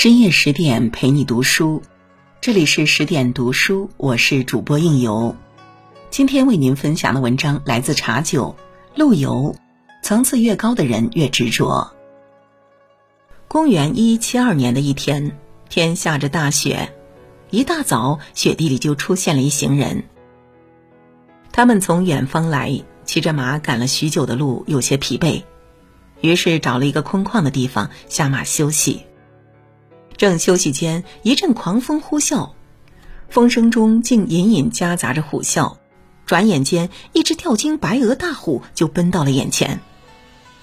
深夜十点陪你读书，这里是十点读书，我是主播应由。今天为您分享的文章来自茶酒，陆游。层次越高的人越执着。公元一七二年的一天，天下着大雪，一大早，雪地里就出现了一行人。他们从远方来，骑着马赶了许久的路，有些疲惫，于是找了一个空旷的地方下马休息。正休息间，一阵狂风呼啸，风声中竟隐隐夹杂着虎啸。转眼间，一只跳金白额大虎就奔到了眼前，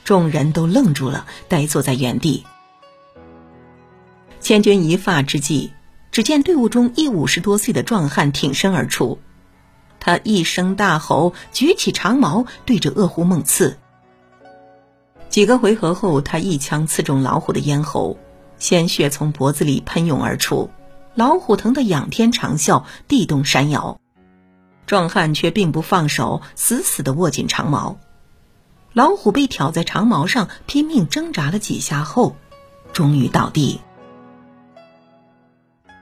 众人都愣住了，呆坐在原地。千钧一发之际，只见队伍中一五十多岁的壮汉挺身而出，他一声大吼，举起长矛对着恶虎猛刺。几个回合后，他一枪刺中老虎的咽喉。鲜血从脖子里喷涌而出，老虎疼得仰天长啸，地动山摇。壮汉却并不放手，死死地握紧长矛。老虎被挑在长矛上，拼命挣扎了几下后，终于倒地。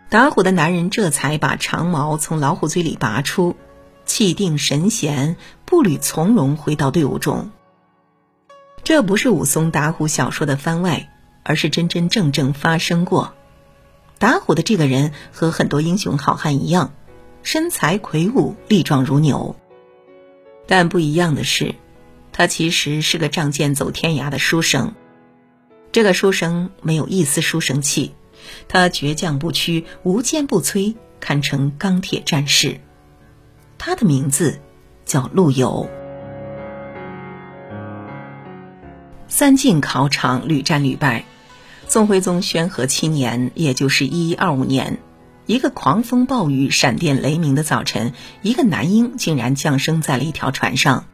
打虎的男人这才把长矛从老虎嘴里拔出，气定神闲，步履从容回到队伍中。这不是武松打虎小说的番外。而是真真正正发生过。打虎的这个人和很多英雄好汉一样，身材魁梧，力壮如牛。但不一样的是，他其实是个仗剑走天涯的书生。这个书生没有一丝书生气，他倔强不屈，无坚不摧，堪称钢铁战士。他的名字叫陆游。三进考场屡战屡败。宋徽宗宣和七年，也就是一一二五年，一个狂风暴雨、闪电雷鸣的早晨，一个男婴竟然降生在了一条船上。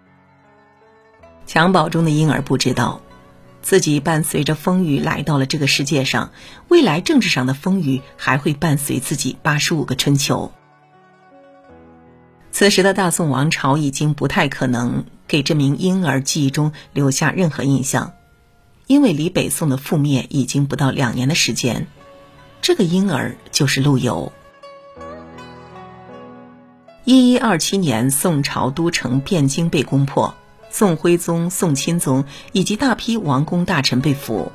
襁褓中的婴儿不知道，自己伴随着风雨来到了这个世界上，未来政治上的风雨还会伴随自己八十五个春秋。此时的大宋王朝已经不太可能给这名婴儿记忆中留下任何印象。因为离北宋的覆灭已经不到两年的时间，这个婴儿就是陆游。一一二七年，宋朝都城汴京被攻破，宋徽宗、宋钦宗以及大批王公大臣被俘，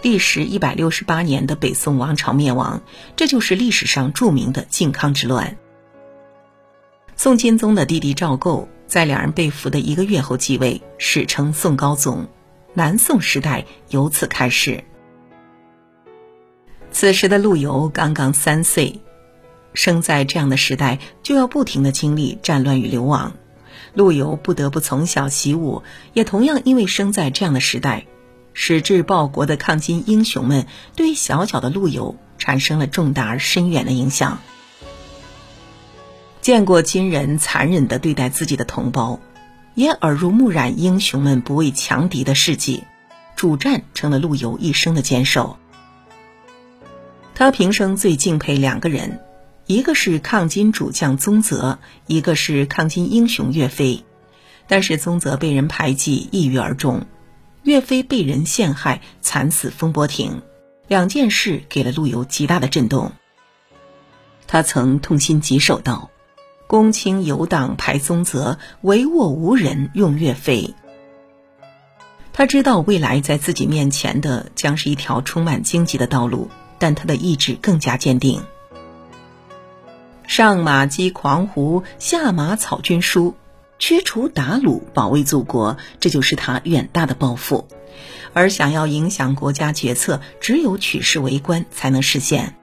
历时一百六十八年的北宋王朝灭亡，这就是历史上著名的靖康之乱。宋钦宗的弟弟赵构在两人被俘的一个月后继位，史称宋高宗。南宋时代由此开始。此时的陆游刚刚三岁，生在这样的时代，就要不停的经历战乱与流亡。陆游不得不从小习武，也同样因为生在这样的时代，矢志报国的抗金英雄们对小小的陆游产生了重大而深远的影响。见过金人残忍的对待自己的同胞。也耳濡目染英雄们不畏强敌的事迹，主战成了陆游一生的坚守。他平生最敬佩两个人，一个是抗金主将宗泽，一个是抗金英雄岳飞。但是宗泽被人排挤，抑郁而终；岳飞被人陷害，惨死风波亭。两件事给了陆游极大的震动。他曾痛心疾首道。公卿游党排宗泽，帷幄无人用岳飞。他知道未来在自己面前的将是一条充满荆棘的道路，但他的意志更加坚定。上马击狂胡，下马草军书，驱除鞑虏，保卫祖国，这就是他远大的抱负。而想要影响国家决策，只有取士为官才能实现。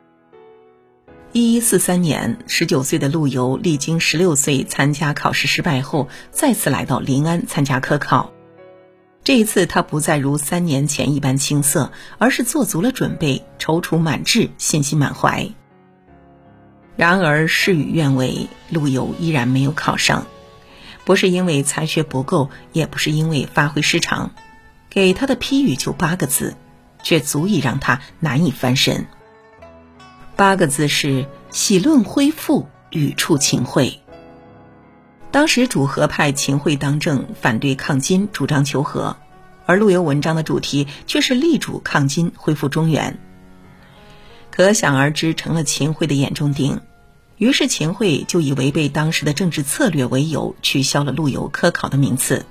一一四三年，十九岁的陆游历经十六岁参加考试失败后，再次来到临安参加科考。这一次，他不再如三年前一般青涩，而是做足了准备，踌躇满志，信心满怀。然而事与愿违，陆游依然没有考上，不是因为才学不够，也不是因为发挥失常，给他的批语就八个字，却足以让他难以翻身。八个字是“喜论恢复，语触秦桧”。当时主和派秦桧当政，反对抗金，主张求和，而陆游文章的主题却是力主抗金，恢复中原。可想而知成了秦桧的眼中钉。于是秦桧就以违背当时的政治策略为由，取消了陆游科考的名次。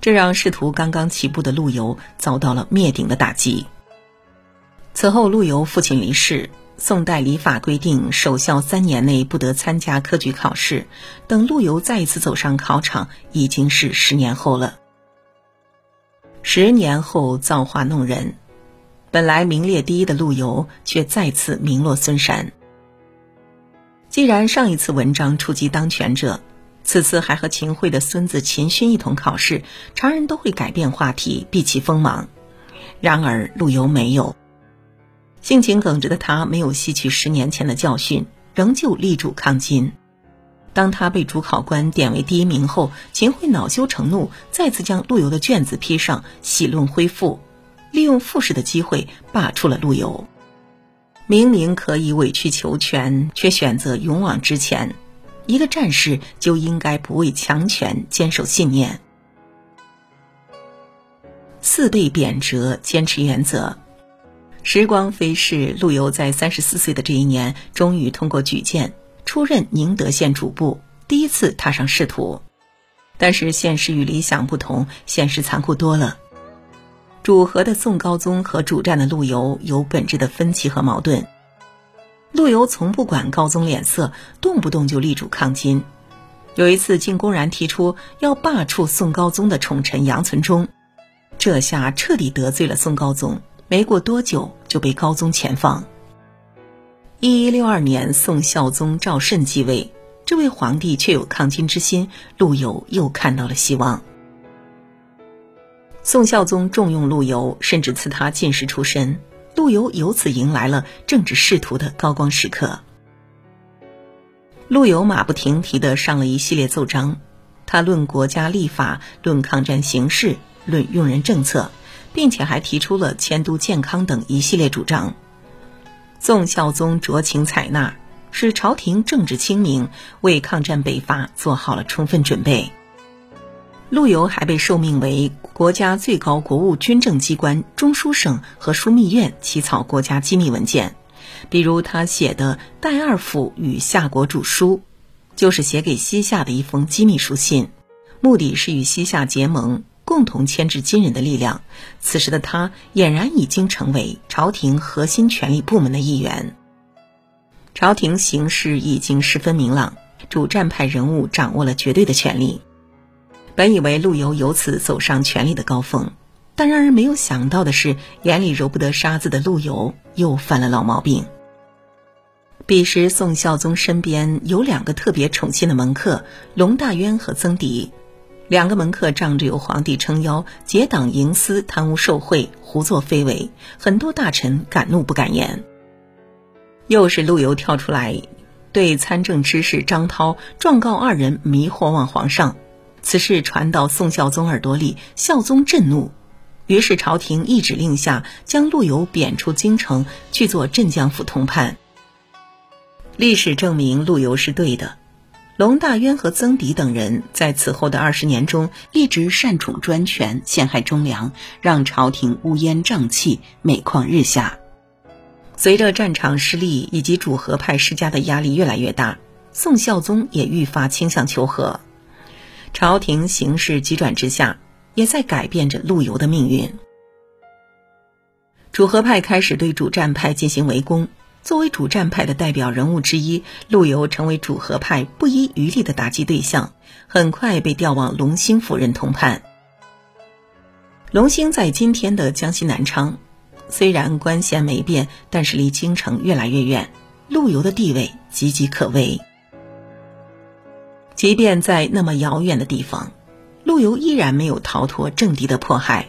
这让仕途刚刚起步的陆游遭到了灭顶的打击。此后，陆游父亲离世，宋代礼法规定守孝三年内不得参加科举考试。等陆游再一次走上考场，已经是十年后了。十年后，造化弄人，本来名列第一的陆游，却再次名落孙山。既然上一次文章触及当权者，此次还和秦桧的孙子秦勋一同考试，常人都会改变话题，避其锋芒。然而陆游没有，性情耿直的他没有吸取十年前的教训，仍旧力主抗金。当他被主考官点为第一名后，秦桧恼羞成怒，再次将陆游的卷子批上，喜论恢复，利用复试的机会罢黜了陆游。明明可以委曲求全，却选择勇往直前。一个战士就应该不畏强权，坚守信念。四被贬谪，坚持原则。时光飞逝，陆游在三十四岁的这一年，终于通过举荐。出任宁德县主簿，第一次踏上仕途，但是现实与理想不同，现实残酷多了。主和的宋高宗和主战的陆游有本质的分歧和矛盾。陆游从不管高宗脸色，动不动就力主抗金，有一次竟公然提出要罢黜宋高宗的宠臣杨存忠，这下彻底得罪了宋高宗。没过多久就被高宗遣放。一一六二年，宋孝宗赵慎继位，这位皇帝却有抗金之心，陆游又看到了希望。宋孝宗重用陆游，甚至赐他进士出身，陆游由此迎来了政治仕途的高光时刻。陆游马不停蹄地上了一系列奏章，他论国家立法，论抗战形势，论用人政策，并且还提出了迁都健康等一系列主张。宋孝宗酌情采纳，使朝廷政治清明，为抗战北伐做好了充分准备。陆游还被受命为国家最高国务军政机关中书省和枢密院起草国家机密文件，比如他写的《代二府与夏国主书》，就是写给西夏的一封机密书信，目的是与西夏结盟。共同牵制金人的力量，此时的他俨然已经成为朝廷核心权力部门的一员。朝廷形势已经十分明朗，主战派人物掌握了绝对的权力。本以为陆游由此走上权力的高峰，但让人没有想到的是，眼里揉不得沙子的陆游又犯了老毛病。彼时，宋孝宗身边有两个特别宠信的门客：龙大渊和曾迪。两个门客仗着有皇帝撑腰，结党营私、贪污受贿、胡作非为，很多大臣敢怒不敢言。又是陆游跳出来，对参政之士张涛状告二人迷惑望皇上。此事传到宋孝宗耳朵里，孝宗震怒，于是朝廷一指令下，将陆游贬出京城，去做镇江府通判。历史证明，陆游是对的。龙大渊和曾迪等人在此后的二十年中，一直擅宠专权，陷害忠良，让朝廷乌烟瘴气，每况日下。随着战场失利以及主和派施加的压力越来越大，宋孝宗也愈发倾向求和。朝廷形势急转直下，也在改变着陆游的命运。主和派开始对主战派进行围攻。作为主战派的代表人物之一，陆游成为主和派不遗余力的打击对象，很快被调往龙兴府任通判。龙兴在今天的江西南昌，虽然官衔没变，但是离京城越来越远，陆游的地位岌岌可危。即便在那么遥远的地方，陆游依然没有逃脱政敌的迫害。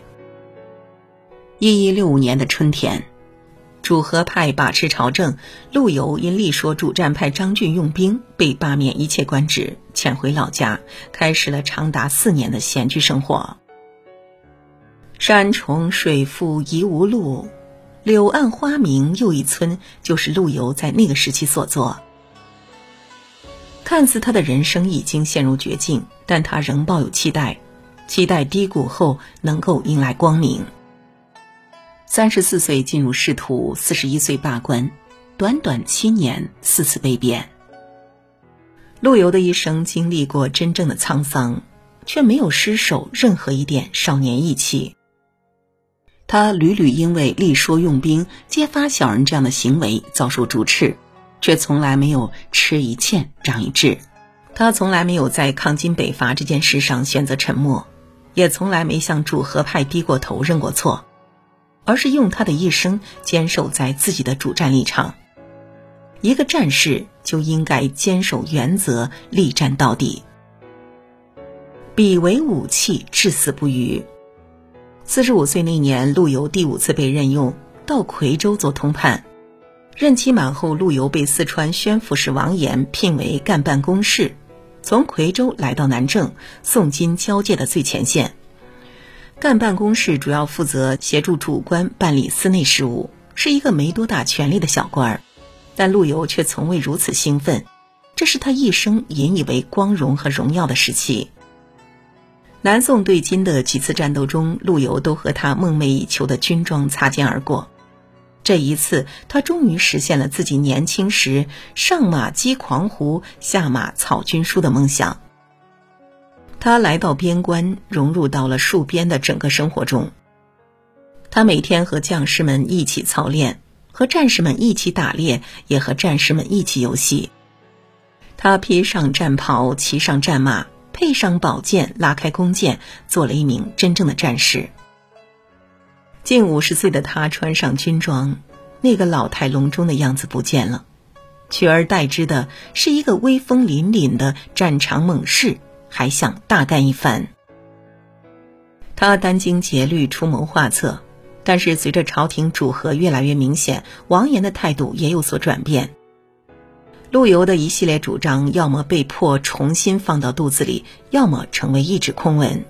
一一六五年的春天。主和派把持朝政，陆游因力说主战派张俊用兵，被罢免一切官职，遣回老家，开始了长达四年的闲居生活。山重水复疑无路，柳暗花明又一村，就是陆游在那个时期所作。看似他的人生已经陷入绝境，但他仍抱有期待，期待低谷后能够迎来光明。三十四岁进入仕途，四十一岁罢官，短短七年四次被贬。陆游的一生经历过真正的沧桑，却没有失守任何一点少年义气。他屡屡因为力说用兵、揭发小人这样的行为遭受逐斥，却从来没有吃一堑长一智。他从来没有在抗金北伐这件事上选择沉默，也从来没向主和派低过头认过错，而是用他的一生坚守在自己的主战立场。一个战士就应该坚守原则，力战到底。笔为武器，至死不渝。四十五岁那年，陆游第五次被任用到夔州做通判。任期满后，陆游被四川宣抚使王延聘为干办公事，从夔州来到南郑，宋金交界的最前线。干办公室主要负责协助主官办理司内事务，是一个没多大权力的小官儿。但陆游却从未如此兴奋，这是他一生引以为光荣和荣耀的时期。南宋对金的几次战斗中，陆游都和他梦寐以求的军装擦肩而过。这一次，他终于实现了自己年轻时上马击狂胡，下马草军书的梦想。他来到边关，融入到了戍边的整个生活中。他每天和将士们一起操练，和战士们一起打猎，也和战士们一起游戏。他披上战袍，骑上战马。配上宝剑，拉开弓箭，做了一名真正的战士。近五十岁的他穿上军装，那个老态龙钟的样子不见了，取而代之的是一个威风凛凛的战场猛士，还想大干一番。他殚精竭虑出谋划策，但是随着朝廷主和越来越明显，王延的态度也有所转变。陆游的一系列主张，要么被迫重新放到肚子里，要么成为一纸空文。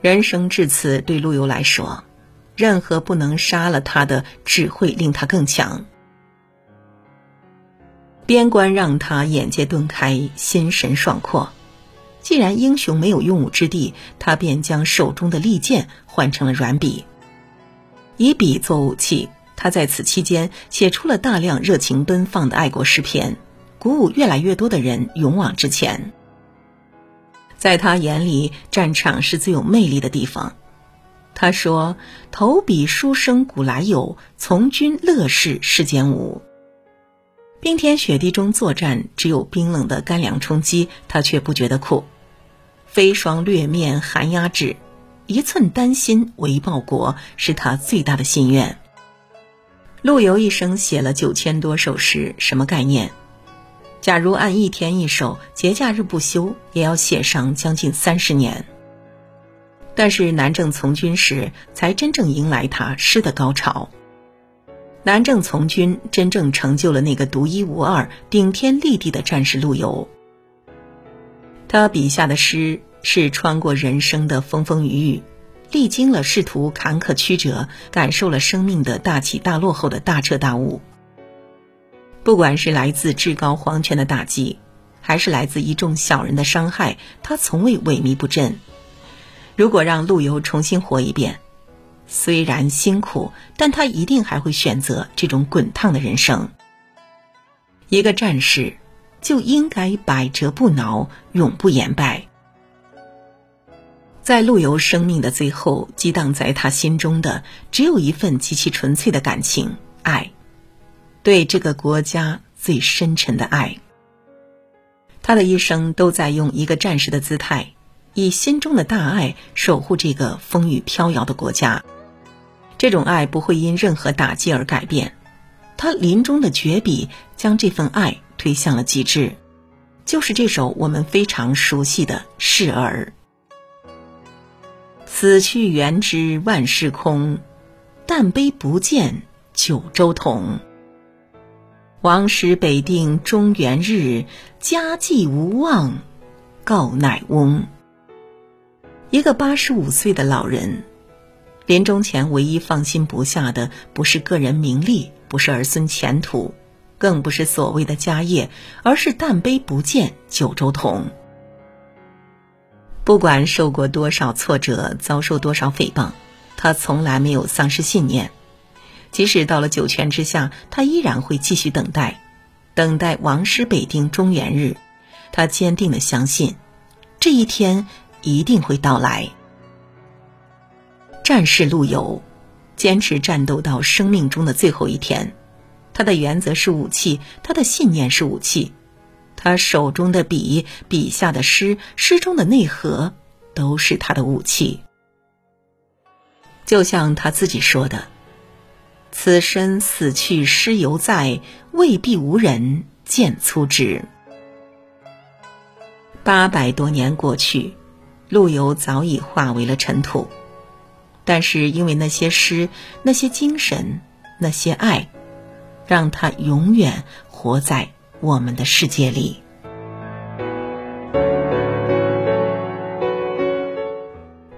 人生至此，对陆游来说，任何不能杀了他的，只会令他更强。边关让他眼界顿开，心神爽阔。既然英雄没有用武之地，他便将手中的利剑换成了软笔，以笔作武器。他在此期间写出了大量热情奔放的爱国诗篇，鼓舞越来越多的人勇往直前。在他眼里，战场是最有魅力的地方。他说：“投笔书生古来有，从军乐事世间无。”冰天雪地中作战，只有冰冷的干粮充饥，他却不觉得苦。飞霜掠面寒鸦至，一寸丹心为报国，是他最大的心愿。陆游一生写了九千多首诗，什么概念？假如按一天一首，节假日不休，也要写上将近三十年。但是南郑从军时，才真正迎来他诗的高潮。南郑从军真正成就了那个独一无二、顶天立地的战士陆游。他笔下的诗是穿过人生的风风雨雨。历经了仕途坎坷曲折，感受了生命的大起大落后的大彻大悟。不管是来自至高皇权的打击，还是来自一众小人的伤害，他从未萎靡不振。如果让陆游重新活一遍，虽然辛苦，但他一定还会选择这种滚烫的人生。一个战士就应该百折不挠，永不言败。在陆游生命的最后，激荡在他心中的只有一份极其纯粹的感情——爱，对这个国家最深沉的爱。他的一生都在用一个战士的姿态，以心中的大爱守护这个风雨飘摇的国家。这种爱不会因任何打击而改变。他临终的绝笔将这份爱推向了极致，就是这首我们非常熟悉的《示儿》。死去元知万事空，但悲不见九州同。王师北定中原日，家祭无忘告乃翁。一个八十五岁的老人，临终前唯一放心不下的，不是个人名利，不是儿孙前途，更不是所谓的家业，而是但悲不见九州同。不管受过多少挫折，遭受多少诽谤，他从来没有丧失信念，即使到了九泉之下，他依然会继续等待，等待王师北定中原日。他坚定的相信，这一天一定会到来。战士陆游，坚持战斗到生命中的最后一天。他的原则是武器，他的信念是武器，他手中的笔，笔下的诗，诗中的内核，都是他的武器。就像他自己说的：“此身死去诗犹在，未必无人见粗之。”八百多年过去，陆游早已化为了尘土，但是因为那些诗，那些精神，那些爱。让他永远活在我们的世界里。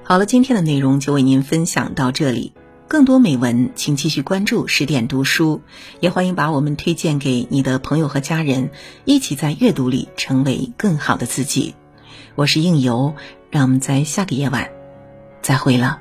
好了，今天的内容就为您分享到这里。更多美文，请继续关注十点读书，也欢迎把我们推荐给你的朋友和家人，一起在阅读里成为更好的自己。我是应由，让我们在下个夜晚再会了。